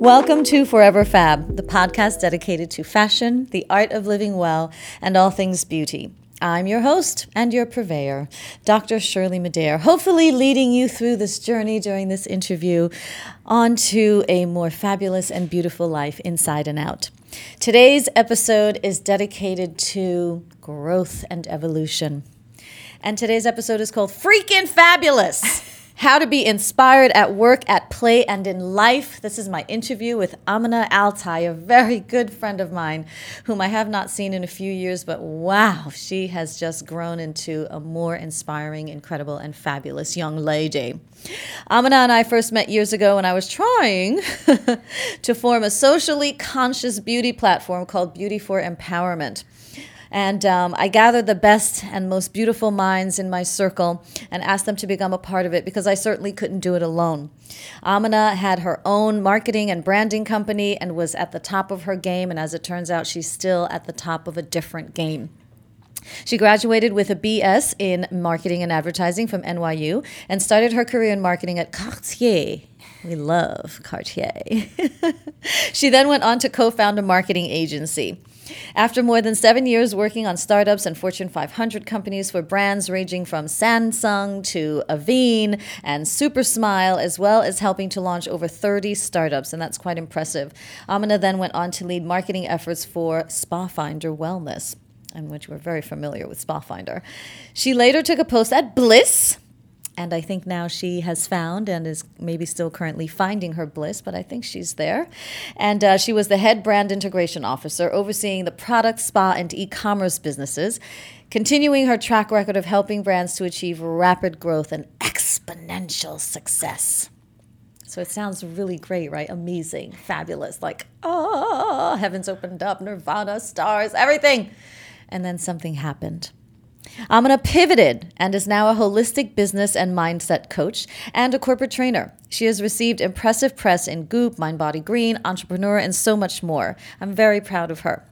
Welcome to Forever Fab, the podcast dedicated to fashion, the art of living well, and all things beauty. I'm your host and your purveyor, Dr. Shirley Madhere, hopefully leading you through this journey during this interview onto a more fabulous and beautiful life inside and out. Today's episode is dedicated to growth and evolution. And today's episode is called Freaking Fabulous. How to be inspired at work, at play, and in life. This is my interview with Amina AlTai, a very good friend of mine, whom I have not seen in a few years, but wow, she has just grown into a more inspiring, incredible, and fabulous young lady. Amina and I first met years ago when I was trying to form a socially conscious beauty platform called Beauty for Empowerment. And um, I gathered the best and most beautiful minds in my circle and asked them to become a part of it because I certainly couldn't do it alone. Amina had her own marketing and branding company and was at the top of her game. And as it turns out, she's still at the top of a different game. She graduated with a BS in marketing and advertising from NYU and started her career in marketing at Cartier. We love Cartier. she then went on to co found a marketing agency. After more than seven years working on startups and Fortune 500 companies for brands ranging from Samsung to Avene and Super Smile, as well as helping to launch over 30 startups, and that's quite impressive. Amina then went on to lead marketing efforts for SpaFinder Wellness, in which we're very familiar with SpaFinder. She later took a post at Bliss and I think now she has found and is maybe still currently finding her bliss, but I think she's there. And uh, she was the head brand integration officer, overseeing the product, spa, and e commerce businesses, continuing her track record of helping brands to achieve rapid growth and exponential success. So it sounds really great, right? Amazing, fabulous, like, oh, heavens opened up, nirvana, stars, everything. And then something happened. Amina pivoted and is now a holistic business and mindset coach and a corporate trainer. She has received impressive press in Goop, Mind Body Green, Entrepreneur, and so much more. I'm very proud of her.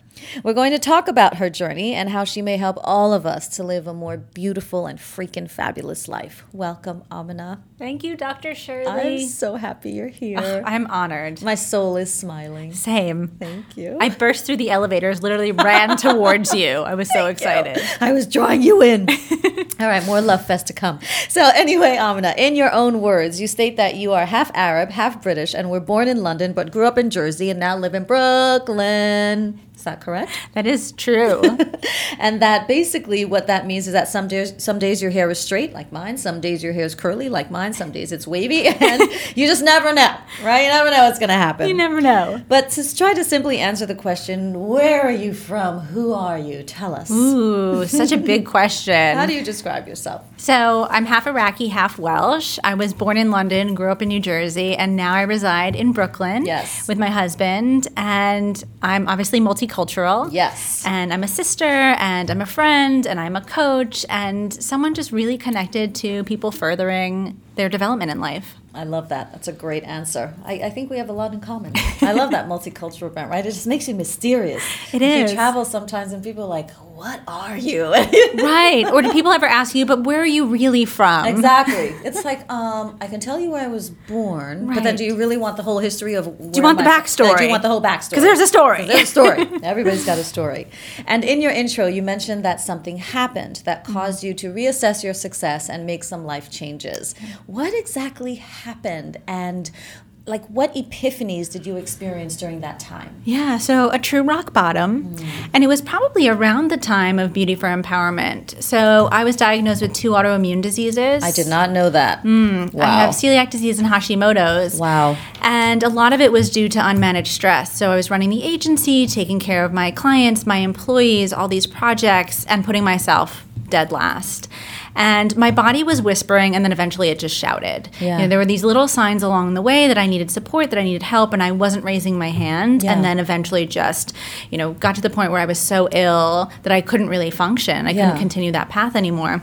We're going to talk about her journey and how she may help all of us to live a more beautiful and freaking fabulous life. Welcome, Amina. Thank you, Dr. Shirley. I'm so happy you're here. Oh, I'm honored. My soul is smiling. Same. Thank you. I burst through the elevators, literally ran towards you. I was so excited. You. I was drawing you in. All right, more love fest to come. So, anyway, Amina, in your own words, you state that you are half Arab, half British, and were born in London but grew up in Jersey and now live in Brooklyn. Is that correct? That is true. and that basically what that means is that some days some days your hair is straight like mine, some days your hair is curly like mine, some days it's wavy, and you just never know, right? You never know what's going to happen. You never know. But to try to simply answer the question, where are you from? Who are you? Tell us. Ooh, such a big question. How do you describe yourself? So, I'm half Iraqi, half Welsh. I was born in London, grew up in New Jersey, and now I reside in Brooklyn yes. with my husband. And I'm obviously multicultural. Yes. And I'm a sister, and I'm a friend, and I'm a coach, and someone just really connected to people furthering their development in life. I love that. That's a great answer. I, I think we have a lot in common. I love that multicultural brand, right? It just makes you mysterious. It is. You travel sometimes and people are like, what are you? right. Or do people ever ask you, but where are you really from? exactly. It's like, um, I can tell you where I was born, but then do you really want the whole history of? Do you want the backstory? Do you want the whole backstory? 'Cause there's a story. There's a story. Everybody's got a story. And in your intro, you mentioned that something happened that Mm-hmm. caused you to reassess your success and make some life changes. What exactly happened? And like, what epiphanies did you experience during that time? Yeah, so a true rock bottom. Mm. And it was probably around the time of Beauty for Empowerment. So I was diagnosed with two autoimmune diseases. I did not know that. wow. I have celiac disease and Hashimoto's. Wow. And a lot of it was due to unmanaged stress. So I was running the agency, taking care of my clients, my employees, all these projects, and putting myself dead last. And my body was whispering, and then eventually it just shouted. Yeah. You know, there were these little signs along the way that I needed support, that I needed help, and I wasn't raising my hand. Yeah. And then eventually just, you know, got to the point where I was so ill that I couldn't really function. I Yeah. couldn't continue that path anymore.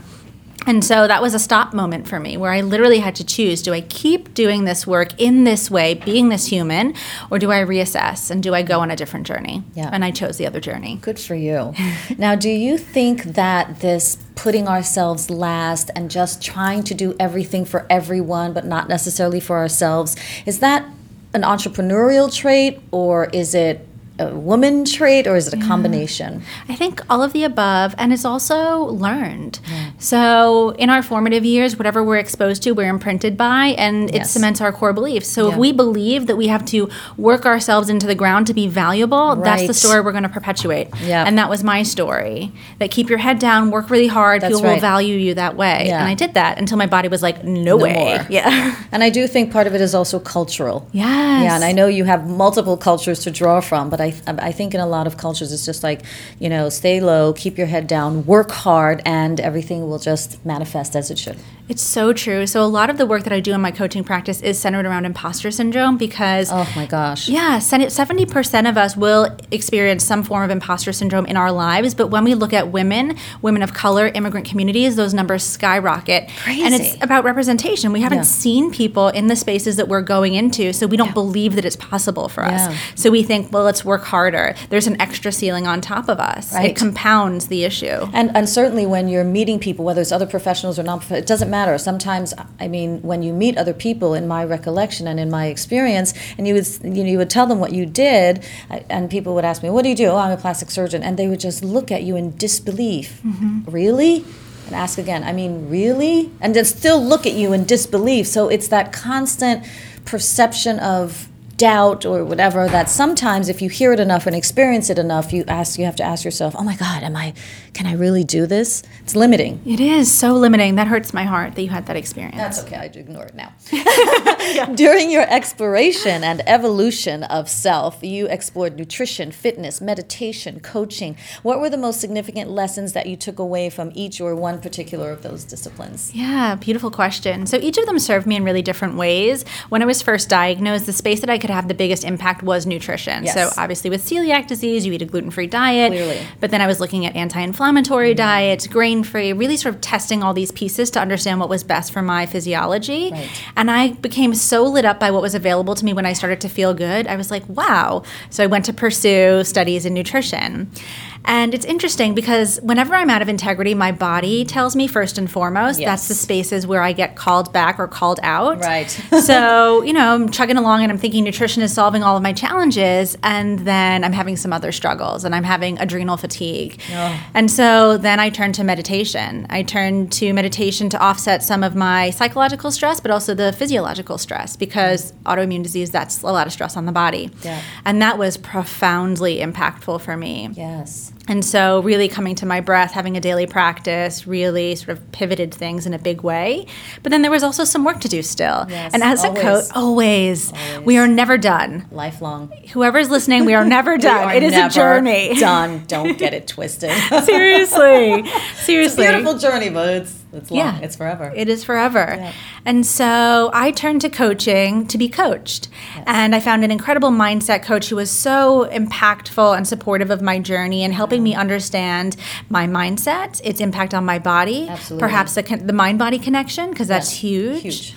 And so that was a stop moment for me where I literally had to choose do I keep doing this work in this way, being this human, or do I reassess and do I go on a different journey? Yeah. And I chose the other journey. Good for you. now, do you think that this putting ourselves last and just trying to do everything for everyone, but not necessarily for ourselves, is that an entrepreneurial trait or is it a woman trait or is it a combination? I think all of the above, and it's also learned. So, in our formative years, whatever we're exposed to, we're imprinted by, and it Yes. cements our core beliefs. So, Yeah. if we believe that we have to work ourselves into the ground to be valuable, that's the story we're going to perpetuate. Yeah. And that was my story. That keep your head down, work really hard, That's people will value you that way. Yeah. And I did that until my body was like, no, way. more. Yeah. And I do think part of it is also cultural. Yes. Yeah, and I know you have multiple cultures to draw from, but I, I think in a lot of cultures it's just like, you know, stay low, keep your head down, work hard, and everything will just manifest as it should. It's so true. So, a lot of the work that I do in my coaching practice is centered around imposter syndrome because Oh my gosh. Yeah, seventy percent of us will experience some form of imposter syndrome in our lives. But when we look at women, women of color, immigrant communities, those numbers skyrocket. Crazy. And it's about representation. We haven't Yeah. seen people in the spaces that we're going into, so we don't believe that it's possible for us. Yeah. So we think, well, let's work harder. There's an extra ceiling on top of us. Right. It compounds the issue. And, and certainly when you're meeting people, whether it's other professionals or non it doesn't matter. Sometimes, I mean, when you meet other people, in my recollection and in my experience, and you would, you know, you would tell them what you did, and people would ask me, What do you do? Oh, I'm a plastic surgeon. And they would just look at you in disbelief. Mm-hmm. Really? And ask again, I mean, really? And then still look at you in disbelief. So it's that constant perception of doubt or whatever that sometimes if you hear it enough and experience it enough you ask you have to ask yourself oh my god am i can i really do this it's limiting It is so limiting. That hurts my heart that you had that experience. that's okay i ignore it now during your exploration and evolution of self you explored nutrition fitness meditation coaching what were the most significant lessons that you took away from each or one particular of those disciplines Yeah, beautiful question. So each of them served me in really different ways. When I was first diagnosed, the space that I could have the biggest impact was nutrition. Yes. So obviously with celiac disease, you eat a gluten-free diet. Clearly. But then I was looking at anti-inflammatory mm-hmm. diets, grain-free, really sort of testing all these pieces to understand what was best for my physiology. Right. And I became so lit up by what was available to me when I started to feel good. I was like, wow. So I went to pursue studies in nutrition. And it's interesting because whenever I'm out of integrity, my body tells me first and foremost Yes. that's the spaces where I get called back or called out. Right. so, you know, I'm chugging along and I'm thinking nutrition is solving all of my challenges. And then I'm having some other struggles and I'm having adrenal fatigue. Oh. And so then I turn to meditation. I turn to meditation to offset some of my psychological stress, but also the physiological stress because autoimmune disease, that's a lot of stress on the body. Yeah. And that was profoundly impactful for me. yes And so, really coming to my breath, having a daily practice, really sort of pivoted things in a big way. But then there was also some work to do still. Yes, and as always. a coach, always, we are never done. lifelong Whoever's listening, we are never done. are It is a journey. done don't get it twisted Seriously. Seriously. beautiful journey, but it's it's long. Yeah. It's forever. It is forever. Yeah. And so I turned to coaching to be coached. And I found an incredible mindset coach who was so impactful and supportive of my journey and helping me understand my mindset, its impact on my body, Absolutely. perhaps the, the mind body connection, because that's Yes, huge. huge.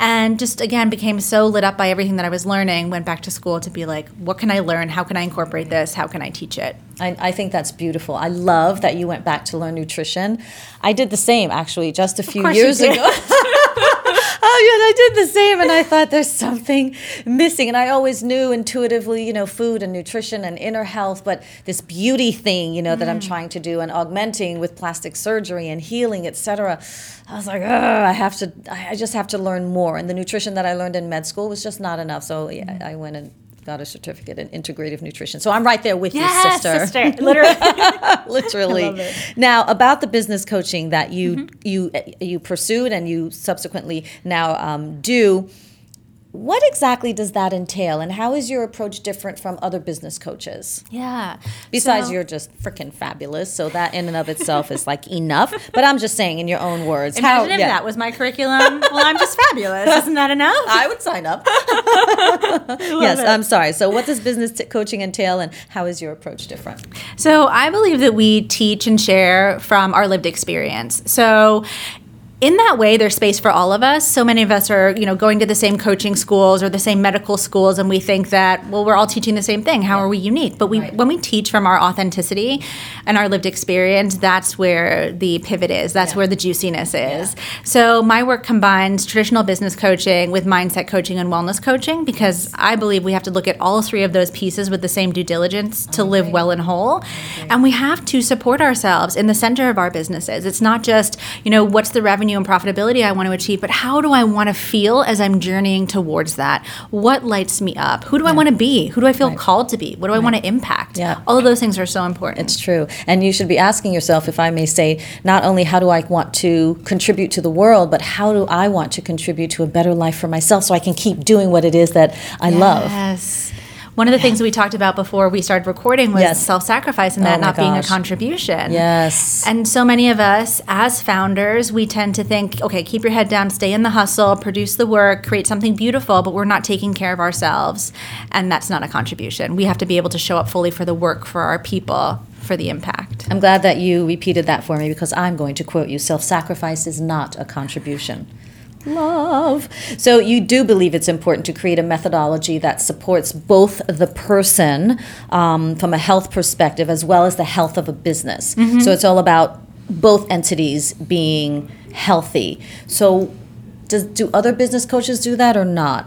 And just again became so lit up by everything that I was learning. Went back to school to be like, what can I learn? How can I incorporate this? How can I teach it? I, I think that's beautiful. I love that you went back to learn nutrition. I did the same actually just a few years ago. oh yeah, I did the same, and I thought there's something missing. And I always knew intuitively, you know, food and nutrition and inner health, but this beauty thing, you know, that Mm. I'm trying to do and augmenting with plastic surgery and healing, etc. I was like, oh, I have to, I I just have to learn more. And the nutrition that I learned in med school was just not enough. So yeah, Mm. I went and got a certificate in integrative nutrition. So I'm right there with Yes, you, sister. sister. Literally. Literally. Mm-hmm. Now, about the business coaching that you you you pursued and you subsequently now um, do. What exactly does that entail, and how is your approach different from other business coaches? yeah. Besides, So- you're just freaking fabulous, so that in and of itself is like enough. But I'm just saying, in your own words, Imagine if yeah. that was my curriculum. well, I'm just fabulous. Isn't that enough? I would sign up. yes, I'm sorry. So, what does business t- coaching entail, and how is your approach different? So I believe that we teach and share from our lived experience. So in that way there's space for all of us. So many of us are you know going to the same coaching schools or the same medical schools and we think that well we're all teaching the same thing. How are we unique? But we when we teach from our authenticity and our lived experience that's where the pivot is. That's where the juiciness is. So my work combines traditional business coaching with mindset coaching and wellness coaching because i believe we have to look at all three of those pieces with the same due diligence to live well and whole. And we have to support ourselves in the center of our businesses. It's not just you know what's the revenue and profitability i want to achieve but how do i want to feel as i'm journeying towards that? What lights me up? Who do i want to be? Who do i feel called to be? What do i want to impact? Yeah. all of those things are so important. It's true. And you should be asking yourself, if I may say, not only how do I want to contribute to the world, but how do I want to contribute to a better life for myself so I can keep doing what it is that I love? Yes. One of the things we talked about before we started recording was Yes. self-sacrifice and Oh that my not being a contribution. Yes. And so many of us as founders, we tend to think, okay, keep your head down, stay in the hustle, produce the work, create something beautiful, but we're not taking care of ourselves. And that's not a contribution. We have to be able to show up fully for the work for our people, for the impact. I'm glad that you repeated that for me because I'm going to quote you self sacrifice is not a contribution. Love. So, you do believe it's important to create a methodology that supports both the person um, from a health perspective as well as the health of a business. So, it's all about both entities being healthy. So, does, do other business coaches do that or not?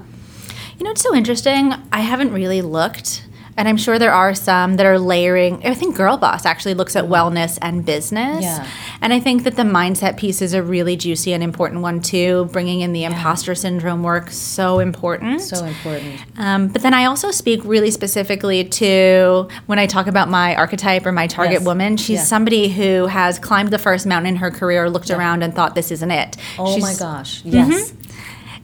You know, it's so interesting. I haven't really looked, and I'm sure there are some that are layering. I think Girl Boss actually looks at wellness and business. Yeah. And I think that the mindset piece is a really juicy and important one too. Bringing in the imposter syndrome work, so important. So important. Um, but then I also speak really specifically to when I talk about my archetype or my target Yes. woman. She's Yeah. somebody who has climbed the first mountain in her career, looked around and thought this isn't it. Oh my gosh. Yes.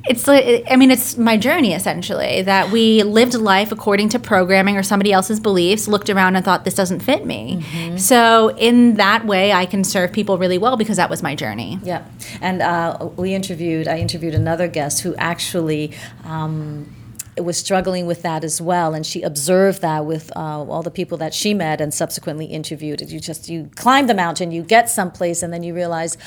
It's like i mean it's my journey essentially that we lived life according to programming or somebody else's beliefs looked around and thought this doesn't fit me so in that way i can serve people really well because that was my journey Yeah, and uh, we interviewed. I interviewed another guest who actually. Um, was struggling with that as well, and she observed that with uh, all the people that she met and subsequently interviewed. You just you climb the mountain, you get someplace, and then you realize,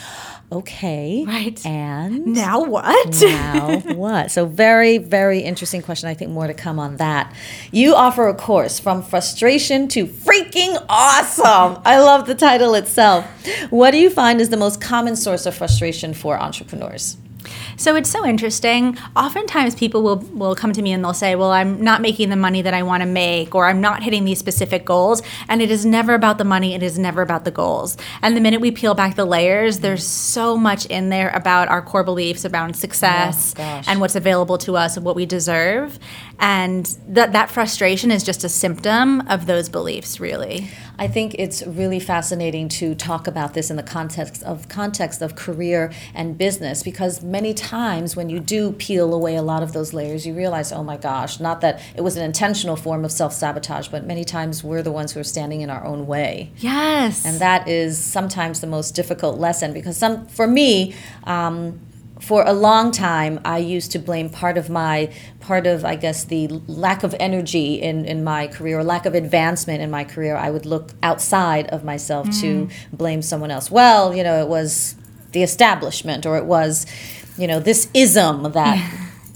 okay, Right. and now what now what? So very, very interesting question. I think more to come on that. You offer a course from frustration to freaking awesome. I love the title itself. What do you find is the most common source of frustration for entrepreneurs? So it's so interesting. Oftentimes people will will come to me and they'll say, "Well, I'm not making the money that I want to make or I'm not hitting these specific goals." And it is never about the money, it is never about the goals. And the minute we peel back the layers, there's so much in there about our core beliefs about success Oh, and what's available to us and what we deserve. And that that frustration is just a symptom of those beliefs, really. I think it's really fascinating to talk about this in the context of context of career and business because many times when you do peel away a lot of those layers, you realize, oh my gosh, not that it was an intentional form of self sabotage, but many times we're the ones who are standing in our own way. Yes. And that is sometimes the most difficult lesson because some, for me, um, for a long time, I used to blame part of my, part of, I guess, the lack of energy in, in my career or lack of advancement in my career. I would look outside of myself to blame someone else. Well, you know, it was the establishment or it was, you know, this ism that,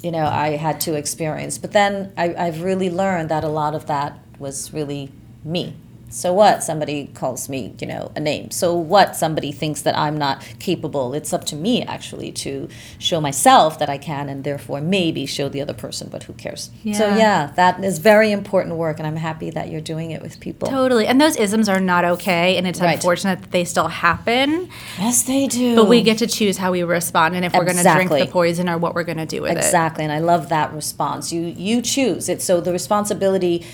you know, I had to experience. But then I, I've really learned that a lot of that was really me. So what? Somebody calls me, you know, a name. So what? Somebody thinks that I'm not capable. It's up to me actually to show myself that I can and therefore maybe show the other person, but who cares? So Yeah. yeah, that is very important work and I'm happy that you're doing it with people. Totally. And those isms are not okay. And it's Right. unfortunate that they still happen. Yes, they do. But we get to choose how we respond and if we're going to drink the poison or what we're going to do with it. Exactly, and I love that response. You you choose it, so the responsibility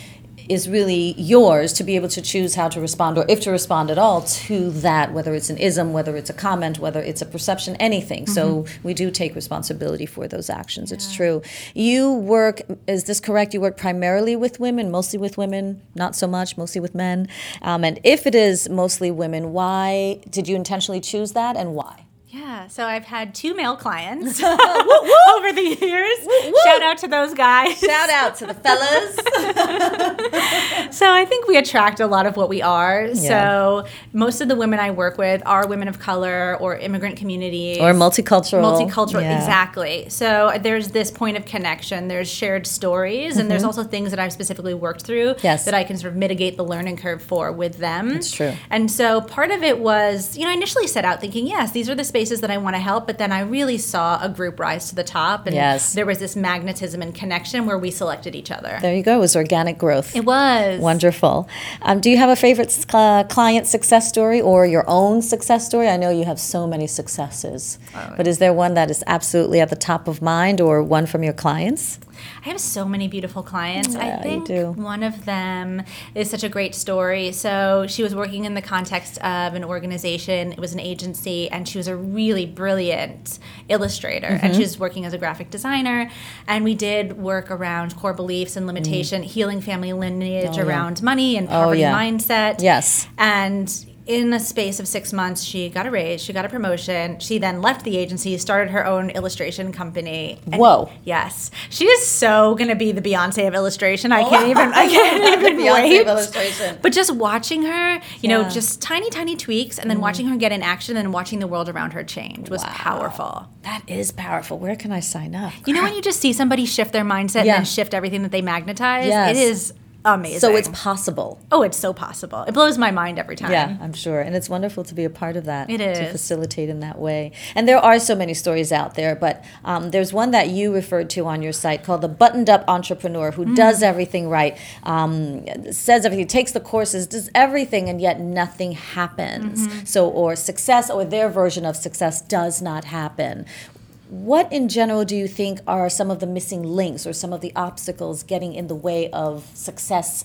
is really yours to be able to choose how to respond or if to respond at all to that, whether it's an ism, whether it's a comment, whether it's a perception, anything. So we do take responsibility for those actions. It's true. You work, is this correct? You work primarily with women, mostly with women, not so much, mostly with men. Um, and if it is mostly women, why did you intentionally choose that and why? Yeah, so I've had two male clients over the years. Shout out to those guys. Shout out to the fellas. So I think we attract a lot of what we are. So most of the women I work with are women of color or immigrant communities. or multicultural. multicultural Yeah. exactly so there's this point of connection there's shared stories and there's also things that i've specifically worked through Mm-hmm. Yes. that i can sort of mitigate the learning curve for with them That's true. and so part of it was you know i initially set out thinking yes these are the spaces that i want to help but then i really saw a group rise to the top and Yes. there was this magnetism and connection where we selected each other There you go. It was organic growth. it was Wonderful. Um, do you have a favorite uh, client success story or your own success story? I know you have so many successes, Oh, but is there one that is absolutely at the top of mind or one from your clients? I have so many beautiful clients. Yeah, I think one of them is such a great story. So she was working in the context of an organization. It was an agency, and she was a really brilliant illustrator. And Mm-hmm. she was working as a graphic designer. And we did work around core beliefs and limitation, healing family lineage Mm. Oh, yeah. around money and poverty yeah. mindset. Yes. And in a space of six months, she got a raise, she got a promotion. She then left the agency, started her own illustration company. And Whoa. Yes, she is so gonna be the Beyonce of illustration. I can't even. I can't even Beyonce wait. of illustration. But just watching her, you know, Yeah. Mm-hmm. just tiny, tiny tweaks, and then watching her get in action, and watching the world around her change was Wow. powerful. That is powerful. Where can I sign up? You know, when you just see somebody shift their mindset Yeah. and then shift everything that they magnetize, Yes. it is amazing. So it's possible. oh, it's so possible. It blows my mind every time. Yeah, I'm sure. And it's wonderful to be a part of that. It To facilitate in that way. And there are so many stories out there, but um, there's one that you referred to on your site called the Buttoned Up Entrepreneur Mm. who does everything right, um, says everything, takes the courses, does everything, and yet nothing happens. Mm-hmm. So, or success, or their version of success does not happen. What in general do you think are some of the missing links or some of the obstacles getting in the way of success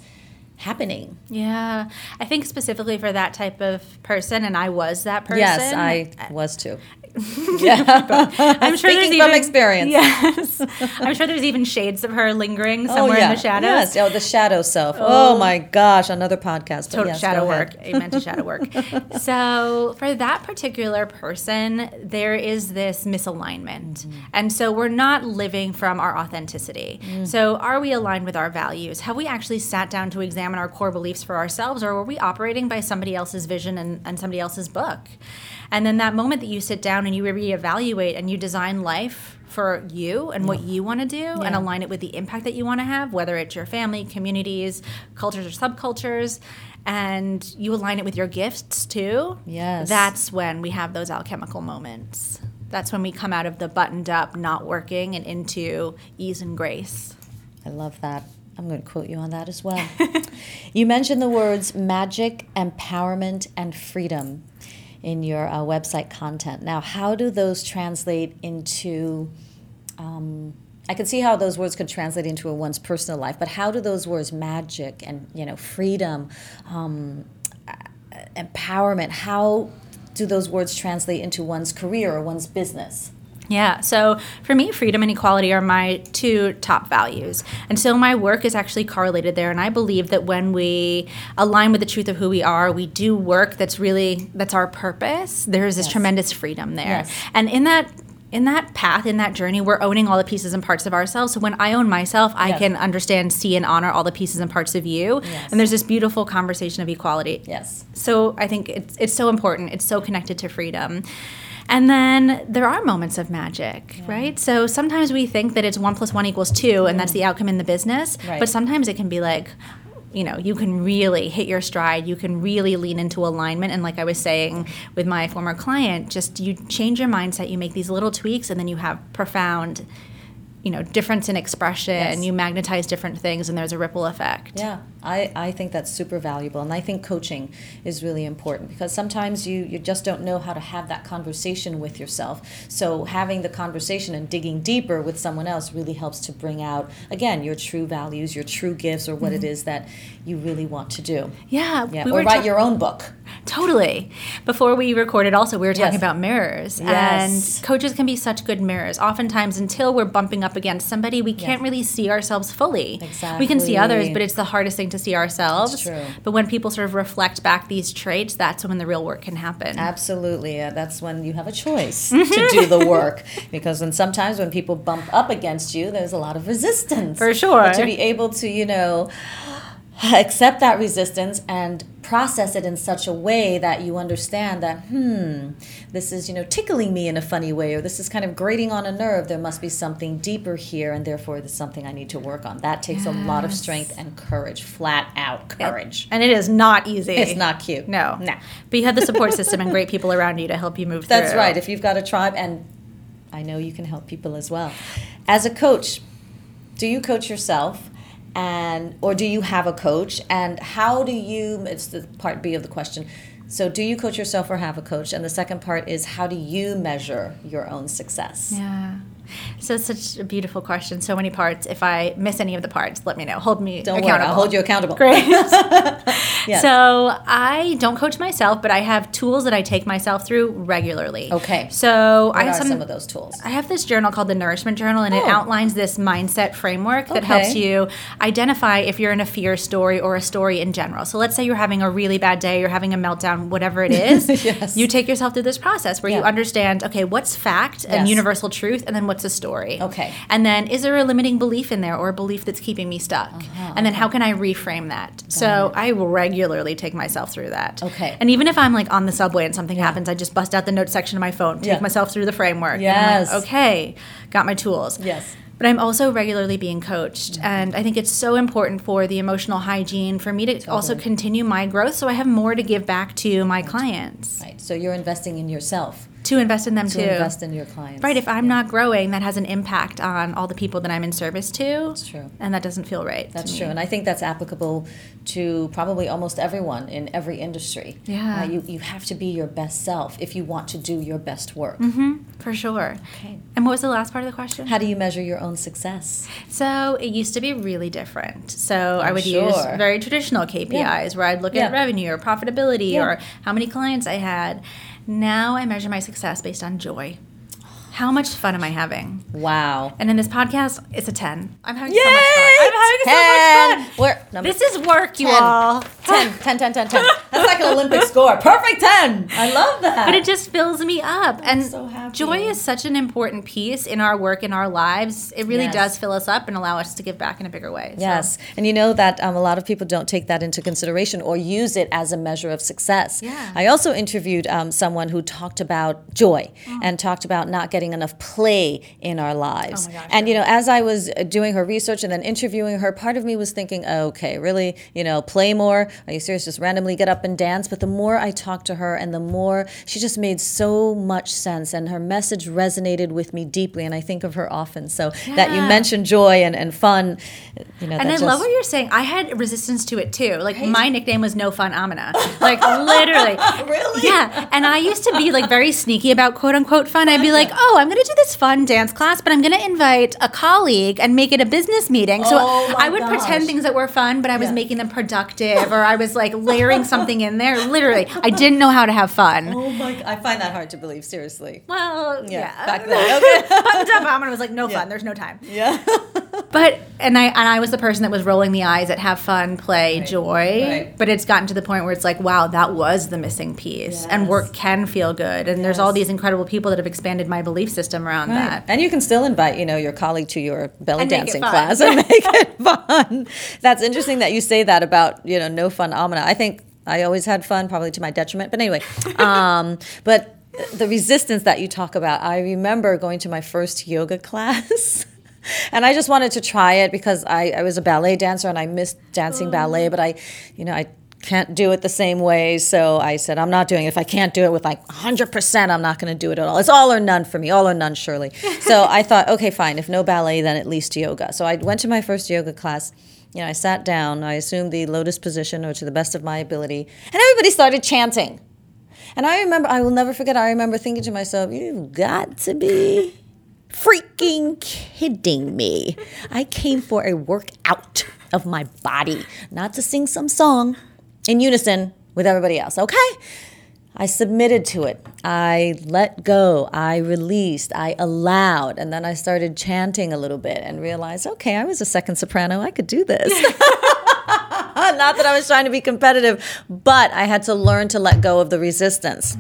happening? Yeah, I think specifically for that type of person, and I was that person. Yes, I was too. I'm sure Speaking from even, experience. Yes, I'm sure there's even shades of her lingering somewhere in the shadows. Yes, oh, the shadow self. Oh, my gosh, another podcast. Total yes, shadow work. Amen to shadow work. so for that particular person, there is this misalignment, Mm-hmm. and so we're not living from our authenticity. Mm. So are we aligned with our values? Have we actually sat down to examine our core beliefs for ourselves, or were we operating by somebody else's vision and, and somebody else's book? And then that moment that you sit down and you reevaluate and you design life for you and what you want to do and align it with the impact that you want to have, whether it's your family, communities, cultures, or subcultures, and you align it with your gifts too. Yes. That's when we have those alchemical moments. That's when we come out of the buttoned up, not working, and into ease and grace. I love that. I'm going to quote you on that as well. you mentioned the words magic, empowerment, and freedom in your uh, website content. Now, how do those translate into? Um, I can see how those words could translate into a one's personal life, but how do those words magic and you know freedom, um, empowerment? How do those words translate into one's career or one's business? Yeah. So for me, freedom and equality are my two top values. And so my work is actually correlated there. And I believe that when we align with the truth of who we are, we do work that's really, that's our purpose, there's this Yes. tremendous freedom there. Yes. And in that, in that path, in that journey, we're owning all the pieces and parts of ourselves. So when I own myself, I Yes. can understand, see, and honor all the pieces and parts of you. Yes. And there's this beautiful conversation of equality. Yes. So I think it's it's so important. It's so connected to freedom. And then there are moments of magic, right? So sometimes we think that it's one plus one equals two, and that's the outcome in the business. Right. But sometimes it can be like, you know, you can really hit your stride. You can really lean into alignment. And like I was saying with my former client, just you change your mindset, you make these little tweaks, and then you have profound you know difference in expression Yes. you magnetize different things and there's a ripple effect Yeah, I, I think that's super valuable. And I think coaching is really important because sometimes you, you just don't know how to have that conversation with yourself. So having the conversation and digging deeper with someone else really helps to bring out, again, your true values, your true gifts, or what it mm-hmm. is that you really want to do. yeah, Yeah, we or write ta- your own book. Totally. Before we recorded, also, we were talking Yes. about mirrors. Yes. And coaches can be such good mirrors. Oftentimes, until we're bumping up against somebody, we can't really see ourselves fully. Exactly. We can see others, but it's the hardest thing to see ourselves. That's true. But when people sort of reflect back these traits, that's when the real work can happen. Absolutely. Uh, that's when you have a choice to do the work. Because when sometimes when people bump up against you, there's a lot of resistance. For sure. But to be able to, you know, accept that resistance and process it in such a way that you understand that, hmm, this is, you know, tickling me in a funny way, or this is kind of grating on a nerve. There must be something deeper here, and therefore there's something I need to work on. That takes a lot of strength and courage, flat out courage. and it is not easy. It's not cute. No. No. But you have the support system and great people around you to help you move through. That's through. right. If you've got a tribe, and I know you can help people as well. As a coach, do you coach yourself? And or do you have a coach? And how do you? It's the part B of the question. So, do you coach yourself or have a coach? And the second part is how do you measure your own success? Yeah. So such a beautiful question. So many parts. If I miss any of the parts, let me know. Hold me Don't accountable. worry, I'll hold you accountable. Great. Yes. So I don't coach myself, but I have tools that I take myself through regularly. Okay. So What I have some, some of those tools? I have this journal called the Nourishment Journal, and it Oh. outlines this mindset framework that Okay. helps you identify if you're in a fear story or a story in general. So let's say you're having a really bad day, you're having a meltdown, whatever it is. Yes. You take yourself through this process where you understand, okay, what's fact and Yes. universal truth, and then what's a story. Okay. And then is there a limiting belief in there or a belief that's keeping me stuck? Uh-huh, and then how can I reframe that? so I will regularly take myself through that. Okay. And even if I'm like on the subway and something happens, I just bust out the notes section of my phone, take Yeah. myself through the framework. Yes. like, okay, got my tools. Yes. But I'm also regularly being coached. And I think it's so important for the emotional hygiene for me to also continue my growth so I have more to give back to my clients, Right. So you're investing in yourself to invest in them too. to too. invest in your clients. Right, if I'm not growing, that has an impact on all the people that I'm in service to. That's true. And that doesn't feel right. That's true, and I think that's applicable to probably almost everyone in every industry. Yeah. Uh, you, you have to be your best self if you want to do your best work. For sure. Okay. And what was the last part of the question? How do you measure your own success? So it used to be really different. So I I'm would use very traditional KPIs where I'd look Yeah. at revenue or profitability Yeah. or how many clients I had. Now I measure my success based on joy. How much fun am I having? Wow. And in this podcast, it's a 10. I'm having so much fun. I'm having so Ten. much fun. Number This is work, you 10. all. 10, 10, 10, 10, 10. That's like an Olympic score. Perfect 10. I love that. but it just fills me up and so happy. joy is such an important piece in our work in our lives it really Yes. does fill us up and allow us to give back in a bigger way So- Yes, and you know that um, a lot of people don't take that into consideration or use it as a measure of success. Yeah. I also interviewed um, someone who talked about joy and talked about not getting enough play in our lives. Oh gosh, and you know, as I was uh, doing her research and then interviewing her, part of me was thinking, okay, really, you know, play more? Are you serious? Just randomly get up and dance? But the more I talked to her, and the more she just made so much sense, and her message resonated with me deeply, and I think of her often. So that you mentioned joy and, and fun, you know, and I love what you're saying. I had resistance to it too. Like my nickname was No Fun Amina. Like literally. Really? Yeah. And I used to be like very sneaky about quote unquote fun. I'd be like, oh, Oh, I'm gonna do this fun dance class, but I'm gonna invite a colleague and make it a business meeting. So Oh I would gosh. pretend things that were fun, but I was Yeah. making them productive or I was like layering something in there. Literally. I didn't know how to have fun. Oh my! I find that hard to believe. Seriously. Well, Yeah, yeah. back then. Okay. Up Amina was like, no Yeah. fun, there's no time. Yeah. But and I and I was the person that was rolling the eyes at have fun, play, joy. right. But it's gotten to the point where it's like, wow, that was the missing piece. And work can feel good. And there's all these incredible people that have expanded my belief system around that. And you can still invite, you know, your colleague to your belly And dancing class and make it fun. That's interesting that you say that about, you know, no fun Amina. I think I always had fun, probably to my detriment. But anyway, um, but the resistance that you talk about, I remember going to my first yoga class. and I just wanted to try it because I, I was a ballet dancer and I missed dancing ballet, but I, you know, I can't do it the same way. So I said, I'm not doing it. If I can't do it with like 100%, I'm not going to do it at all. It's all or none for me, all or none, surely. so I thought, okay, fine. If no ballet, then at least yoga. So I went to my first yoga class. You know, I sat down, I assumed the lotus position or to the best of my ability, and everybody started chanting. And I remember, I will never forget, I remember thinking to myself, you've got to be freaking kidding me. I came for a workout of my body, not to sing some song in unison with everybody else, okay? I submitted to it. I let go. I released. I allowed. And then I started chanting a little bit and realized, okay, I was a second soprano. I could do this. Not that I was trying to be competitive, but I had to learn to let go of the resistance.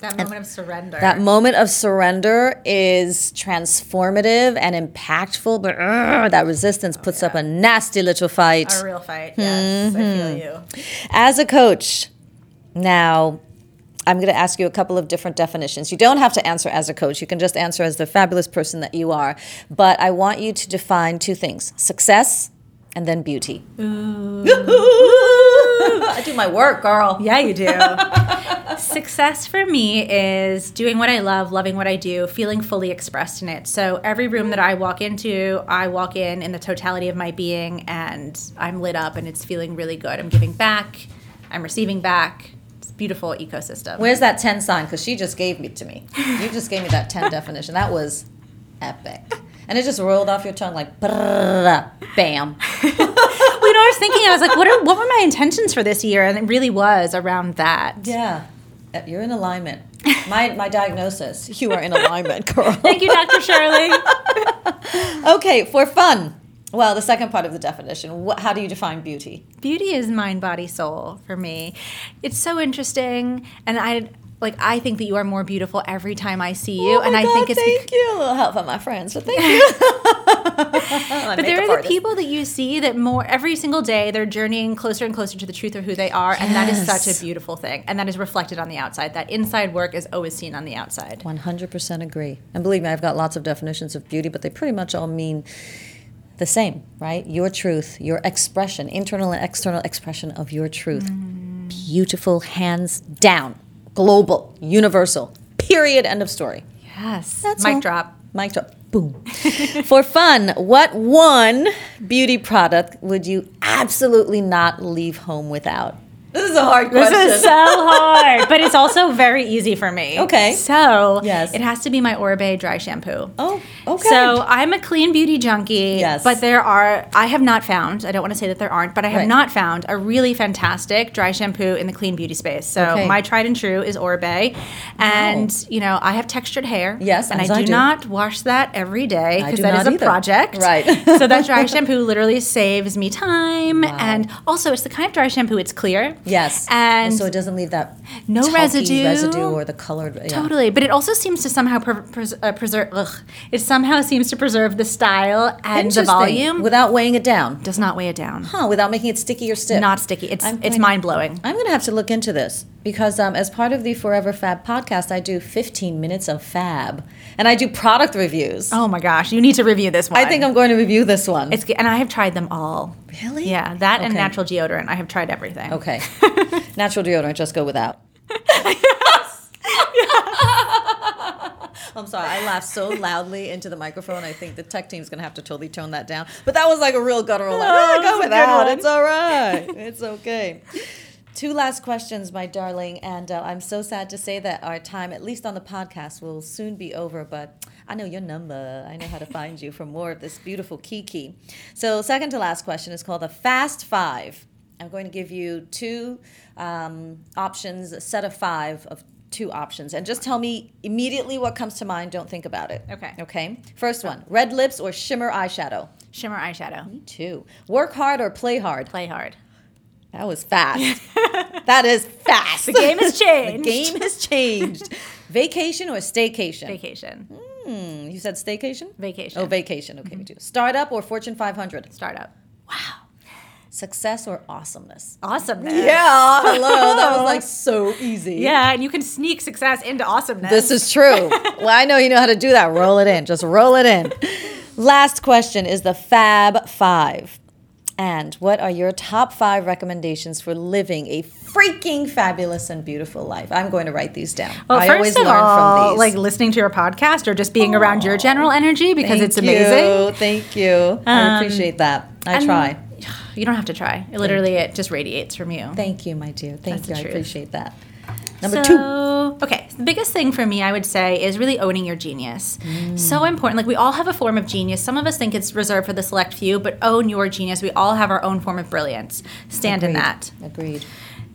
That moment of surrender. That moment of surrender is transformative and impactful, but ugh, that resistance oh, puts up a nasty little fight. a real fight. Yes, I mm-hmm. feel you. As a coach, now I'm going to ask you a couple of different definitions. You don't have to answer as a coach, you can just answer as the fabulous person that you are. But I want you to define two things success and then beauty. I do my work, girl. Yeah, you do. Success for me is doing what I love, loving what I do, feeling fully expressed in it. So every room that I walk into, I walk in in the totality of my being and I'm lit up and it's feeling really good. I'm giving back, I'm receiving back. It's beautiful ecosystem. Where's that 10 sign? Because she just gave it to me. You just gave me that 10 definition. That was epic. And it just rolled off your tongue like brrrr, bam. Thinking, I was like, what, are, what were my intentions for this year? And it really was around that. Yeah. You're in alignment. My, my diagnosis, you are in alignment, girl. Thank you, Dr. Shirley. Okay, for fun. Well, the second part of the definition, wh- how do you define beauty? beauty is mind body soul for me it's so interesting and i like i think that you are more beautiful every time i see you Oh and i God, think it's thank bec- you. A little help from my friends, but thank you. But there are the people that you see that more every single day they're journeying closer and closer to the truth of who they are and that is such a beautiful thing and that is reflected on the outside that inside work is always seen on the outside 100% agree. And believe me, I've got lots of definitions of beauty, but they pretty much all mean the same, right? Your truth, your expression, internal and external expression of your truth. Mm. Beautiful, hands down, global, universal, period, end of story. yes That's mic all. drop Mic drop. Boom. For fun, what one beauty product would you absolutely not leave home without? This is a hard question. This is so hard, but it's also very easy for me. Okay. So Yes. it has to be my Oribe dry shampoo. oh, okay. So I'm a clean beauty junkie. Yes. But there are, I have not found, I don't want to say that there aren't, but I have Right. not found a really fantastic dry shampoo in the clean beauty space. So Okay. my tried and true is Oribe. And, you know, I have textured hair. Yes, And I do, I do. not wash that every day because that is a either. project. Right. so that dry shampoo literally saves me time. And also, it's the kind of dry shampoo, it's clear. Yes. And so it doesn't leave that no residue. residue or the colored. Yeah. Totally, but it also seems to somehow pre- pres- uh, preserve. Ugh, it somehow seems to preserve the style and the volume. without weighing it down. does not weigh it down. Huh? Without making it sticky or stiff. Not sticky. It's I'm it's mind blowing. I'm going to have to look into this because um, as part of the Forever Fab podcast, I do 15 minutes of fab and I do product reviews. Oh my gosh, you need to review this one. I think I'm going to review this one. It's and I have tried them all. really Yeah, that and natural deodorant. I have tried everything. Okay. Natural deodorant, just go without. I'm sorry, I laughed so loudly into the microphone. I think the tech team's gonna have to totally tone that down. But that was like a real guttural, like, Oh, "Ah, go without. It's all right. It's okay. Two last questions, my darling, and uh, I'm so sad to say that our time, at least on the podcast, will soon be over. But I know your number. I know how to find you for more of this beautiful kiki. So, second to last question is called the Fast Five. I'm going to give you two um, options, a set of five of two options, and just tell me immediately what comes to mind. Don't think about it. Okay. Okay. First one: red lips or shimmer eyeshadow. Shimmer eyeshadow. Two. Work hard or play hard. Play hard. That was fast. that is fast. The game has changed. the game has changed. Vacation or staycation? Vacation. Hmm, you said staycation? Vacation. Oh, vacation. Okay, me too. Startup or Fortune 500? Startup. Wow. Success or awesomeness? Awesomeness. Yeah, hello. That was like so easy. Yeah, and you can sneak success into awesomeness. This is true. well, I know you know how to do that. Roll it in. Just roll it in. Last question is the Fab Five. And what are your top five recommendations for living a freaking fabulous and beautiful life? I'm going to write these down. Well, I first always of learn all, from these. like listening to your podcast or just being around your general energy because Thank it's amazing. You. Thank you. I Um, appreciate that. I and try. You don't have to try. It literally, it just radiates from you. Thank you, my dear. Thank That's you. I appreciate that. Number so, two. Okay, the biggest thing for me, I would say, is really owning your genius. Mm. So important. Like, we all have a form of genius. Some of us think it's reserved for the select few, but own your genius. We all have our own form of brilliance. Stand in that. Agreed.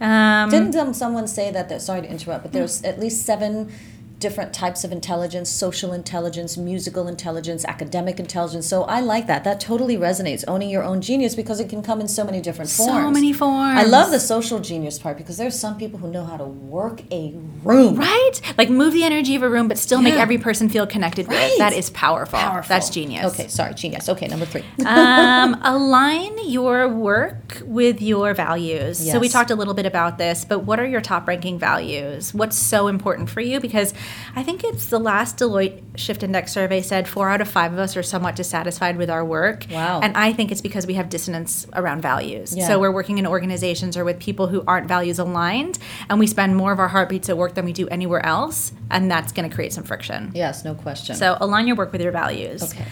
Um, Didn't um, someone say that? There, sorry to interrupt, but there's at least seven different types of intelligence: social intelligence, musical intelligence, academic intelligence. So I like that. That totally resonates. Owning your own genius because it can come in so many different forms. So many forms. I love the social genius part because there's some people who know how to work a room. Right? Like, move the energy of a room, but still make every person feel connected with Right. it. That is powerful. Powerful. That's genius. Okay, sorry, genius. Okay, number three. um, align your work with your values. So we talked a little bit about this, but what are your top ranking values? What's so important for you? Because I think it's the last Deloitte Shift Index survey said four out of five of us are somewhat dissatisfied with our work. Wow. And I think it's because we have dissonance around values. Yeah. So we're working in organizations or with people who aren't values aligned, and we spend more of our heartbeats at work than we do anywhere else, and that's going to create some friction. yes, no question. So align your work with your values. Okay.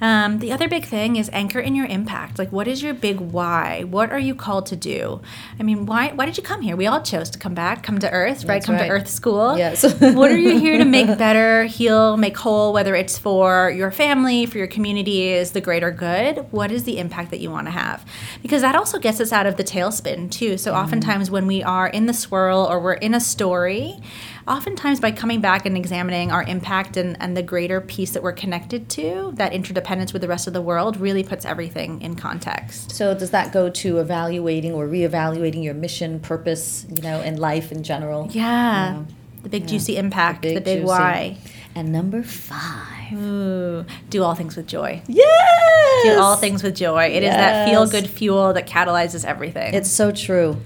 Um, the other big thing is anchor in your impact. Like, what is your big why? What are you called to do? I mean, why why did you come here? We all chose to come back, come to Earth, right? That's Come right. to Earth School. Yes. what are you here to make better, heal, make whole? Whether it's for your family, for your communities, the greater good. What is the impact that you want to have? Because that also gets us out of the tailspin too. So Mm-hmm. oftentimes when we are in the swirl or we're in a story. Oftentimes, by coming back and examining our impact and, and the greater piece that we're connected to, that interdependence with the rest of the world really puts everything in context. So does that go to evaluating or reevaluating your mission, purpose, you know, in life in general? Yeah. Yeah. The big juicy impact, the big, juicy. why. And number five. Ooh, do all things with joy. Yes. Do all things with joy. It is that feel good fuel that catalyzes everything. It's so true.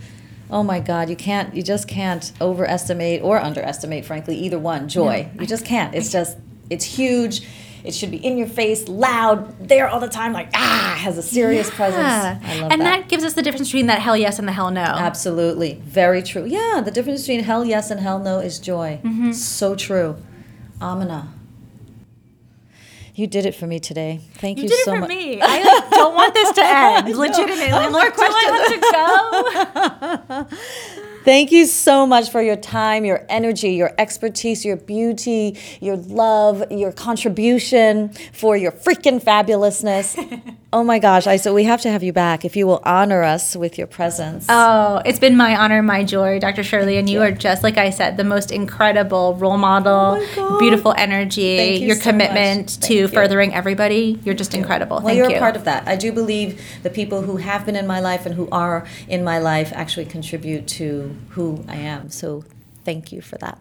Oh my God, you can't, you just can't overestimate or underestimate, frankly, either one. Joy. you just can't. It's just, it's huge. It should be in your face, loud, there all the time, like, ah, has a serious presence. Yeah. I love and that. that. gives us the difference between that hell yes and the hell no. Absolutely. Very true. Yeah, the difference between hell yes and hell no is joy. Mm-hmm. So true. Amina. You did it for me today. Thank you, so. You did it so for much. me. I like, don't want this to end. Legitimately. More Look, do I have to go? Thank you so much for your time, your energy, your expertise, your beauty, your love, your contribution, for your freaking fabulousness. Oh my gosh, I so we have to have you back if you will honor us with your presence. Oh, it's been my honor, my joy, Dr. Shirley, and you are just like I said, the most incredible role model, Oh beautiful energy, Thank you your so commitment to Thank you. furthering everybody. You're just incredible. Well, Thank you're you. a part of that. I do believe the people who have been in my life and who are in my life actually contribute to who I am. So thank you for that.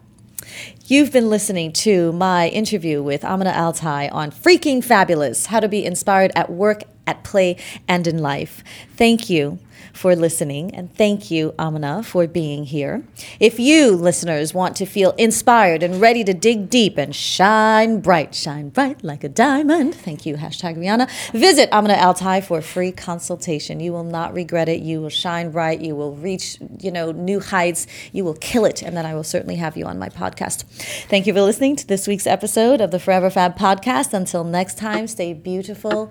You've been listening to my interview with Amina AlTai on Freaking Fabulous How to Be Inspired at Work, at Play, and in Life. Thank you for listening, and thank you, Amina, for being here. If you, listeners, want to feel inspired and ready to dig deep and shine bright, shine bright like a diamond, thank you, hashtag Rihanna, visit Amina AlTai for a free consultation. You will not regret it. You will shine bright. You will reach, you know, new heights. You will kill it, and then I will certainly have you on my podcast. Thank you for listening to this week's episode of the Forever Fab podcast. Until next time, stay beautiful